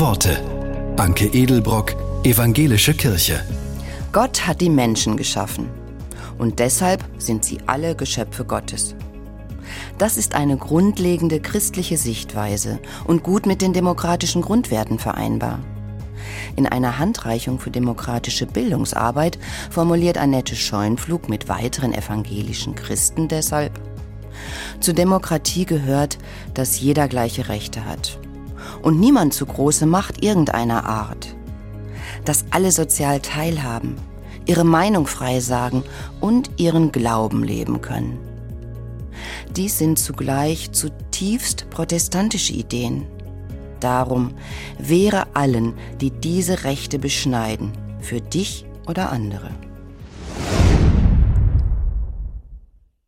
Worte. Anke Edelbrock, Evangelische Kirche. Gott hat die Menschen geschaffen. Und deshalb sind sie alle Geschöpfe Gottes. Das ist eine grundlegende christliche Sichtweise und gut mit den demokratischen Grundwerten vereinbar. In einer Handreichung für demokratische Bildungsarbeit formuliert Annette Scheunflug mit weiteren evangelischen Christen deshalb, zur Demokratie gehört, dass jeder gleiche Rechte hat und niemand zu große Macht irgendeiner Art. Dass alle sozial teilhaben, ihre Meinung frei sagen und ihren Glauben leben können. Dies sind zugleich zutiefst protestantische Ideen. Darum wehre allen, die diese Rechte beschneiden, für dich oder andere.